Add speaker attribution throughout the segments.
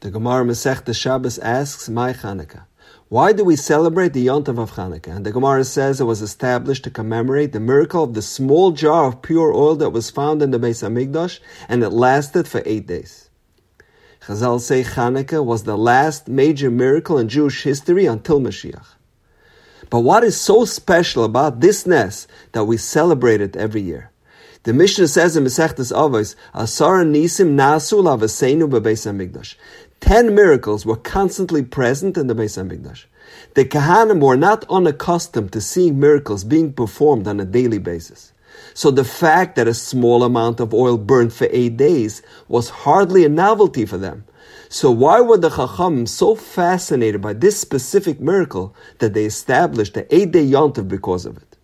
Speaker 1: The Gemara Masech Shabbos asks, "Mai Chanukah." Why do we celebrate the Yontav of Chanukah? And the Gemara says it was established to commemorate the miracle of the small jar of pure oil that was found in the Beis Hamikdash, and it lasted for eight days. Chazal say Chanukah was the last major miracle in Jewish history until Mashiach. But what is so special about this Ness that we celebrate it every year? The Mishnah says in Masechtas Avos, Asara Nisim Nasu Lavasenu Bebeis Hamikdash. Ten miracles were constantly present in the Beis Hamikdash. The Kohanim were not unaccustomed to seeing miracles being performed on a daily basis. So the fact that a small amount of oil burned for eight days was hardly a novelty for them. So why were the Chacham so fascinated by this specific miracle that they established the eight-day yontif because of it?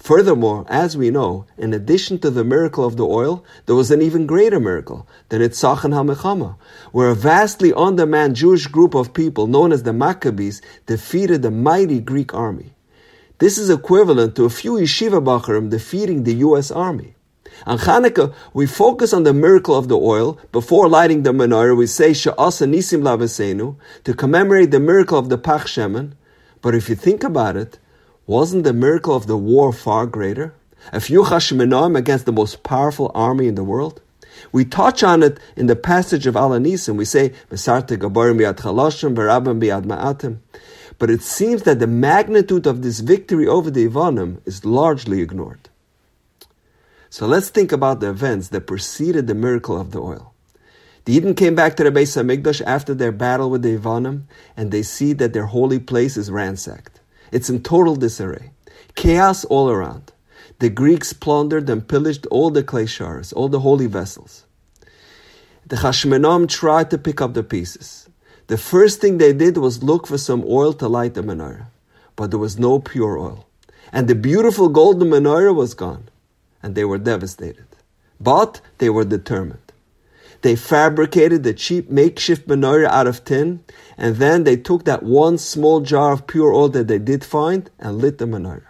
Speaker 1: Furthermore, as we know, in addition to the miracle of the oil, there was an even greater miracle, the Nitzach and HaMechama, where a vastly on-demand Jewish group of people known as the Maccabees defeated the mighty Greek army. This is equivalent to a few yeshiva bachurim defeating the U.S. Army. On Hanukkah, we focus on the miracle of the oil. Before lighting the menorah, we say Sha'asa Nisim Lavasenu to commemorate the miracle of the Pach Shemen. But if you think about it, wasn't the miracle of the war far greater? A few Chashmonaim against the most powerful army in the world? We touch on it in the passage of Al HaNisim. We say, Gaborim Verabim Ma'atim but it seems that the magnitude of this victory over the Yevanim is largely ignored. So let's think about the events that preceded the miracle of the oil. The Eden came back to the Beis Hamikdash after their battle with the Yevanim, and they see that their holy place is ransacked. It's in total disarray. Chaos all around. The Greeks plundered and pillaged all the clay shards, all the holy vessels. The Chashmonaim tried to pick up the pieces. The first thing they did was look for some oil to light the menorah, but there was no pure oil. And the beautiful golden menorah was gone, and they were devastated. But they were determined. They fabricated the cheap makeshift menorah out of tin, and then they took that one small jar of pure oil that they did find and lit the menorah.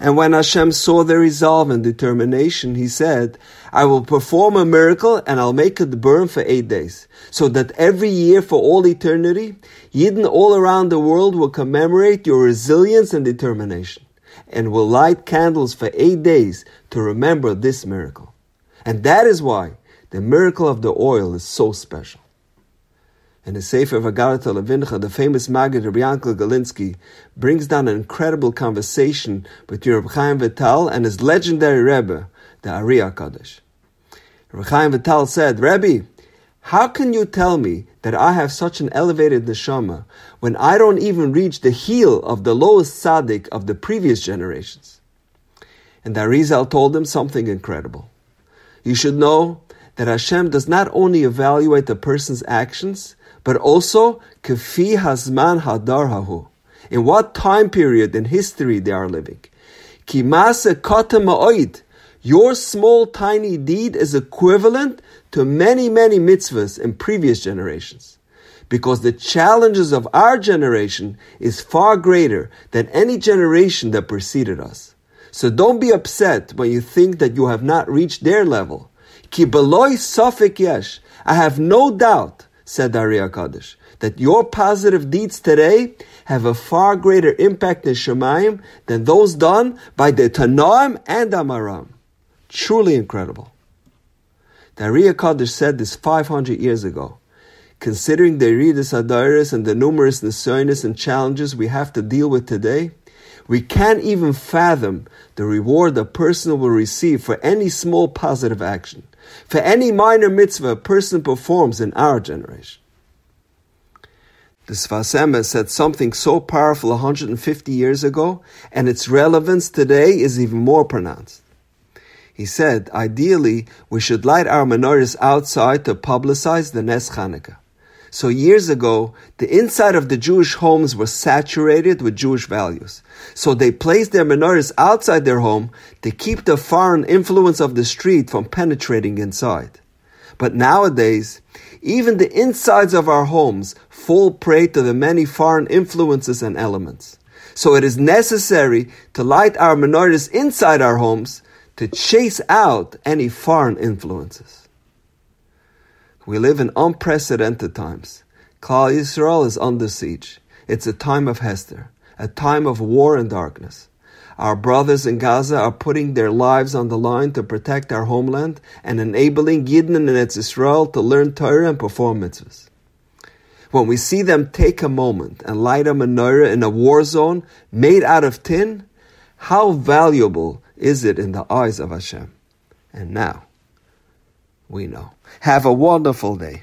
Speaker 1: And when Hashem saw their resolve and determination, he said, I will perform a miracle and I'll make it burn for eight days, so that every year for all eternity, Yidden all around the world will commemorate your resilience and determination, and will light candles for eight days to remember this miracle. And that is why the miracle of the oil is so special. In the Sefer Vagarata Levincha, the famous Maggid Rabbi Yankel Galinsky brings down an incredible conversation between Rabbi Chaim Vital and his legendary Rebbe, the Ari HaKadosh. Rabbi Chaim Vital said, Rebbe, how can you tell me that I have such an elevated neshama when I don't even reach the heel of the lowest tzaddik of the previous generations? And the Arizal told him something incredible. You should know that Hashem does not only evaluate the person's actions, but also kefi hazman hadar hahu. In what time period in history they are living. Kimase ma'oid. Your small tiny deed is equivalent to many, many mitzvahs in previous generations. Because the challenges of our generation is far greater than any generation that preceded us. So don't be upset when you think that you have not reached their level. Ki beloy safik yesh. I have no doubt said Ari HaKadosh, that your positive deeds today have a far greater impact in Shamayim than those done by the Tannaim and Amoraim. Truly incredible. The Ari HaKadosh said this 500 years ago. Considering the Iridis Adaris and the numerous Nisonis and challenges we have to deal with today, we can't even fathom the reward a person will receive for any small positive action for any minor mitzvah a person performs in our generation. The Sfas Emes said something so powerful 150 years ago, and its relevance today is even more pronounced. He said, ideally, we should light our menorahs outside to publicize the Nes Chanukah. So years ago, the inside of the Jewish homes was saturated with Jewish values. So they placed their menorahs outside their home to keep the foreign influence of the street from penetrating inside. But nowadays, even the insides of our homes fall prey to the many foreign influences and elements. So it is necessary to light our menorahs inside our homes to chase out any foreign influences. We live in unprecedented times. Klal Yisrael is under siege. It's a time of Hester, a time of war and darkness. Our brothers in Gaza are putting their lives on the line to protect our homeland and enabling Yidden and Eretz Israel to learn Torah and perform mitzvahs. When we see them take a moment and light a menorah in a war zone made out of tin, how valuable is it in the eyes of Hashem? And now, we know. Have a wonderful day.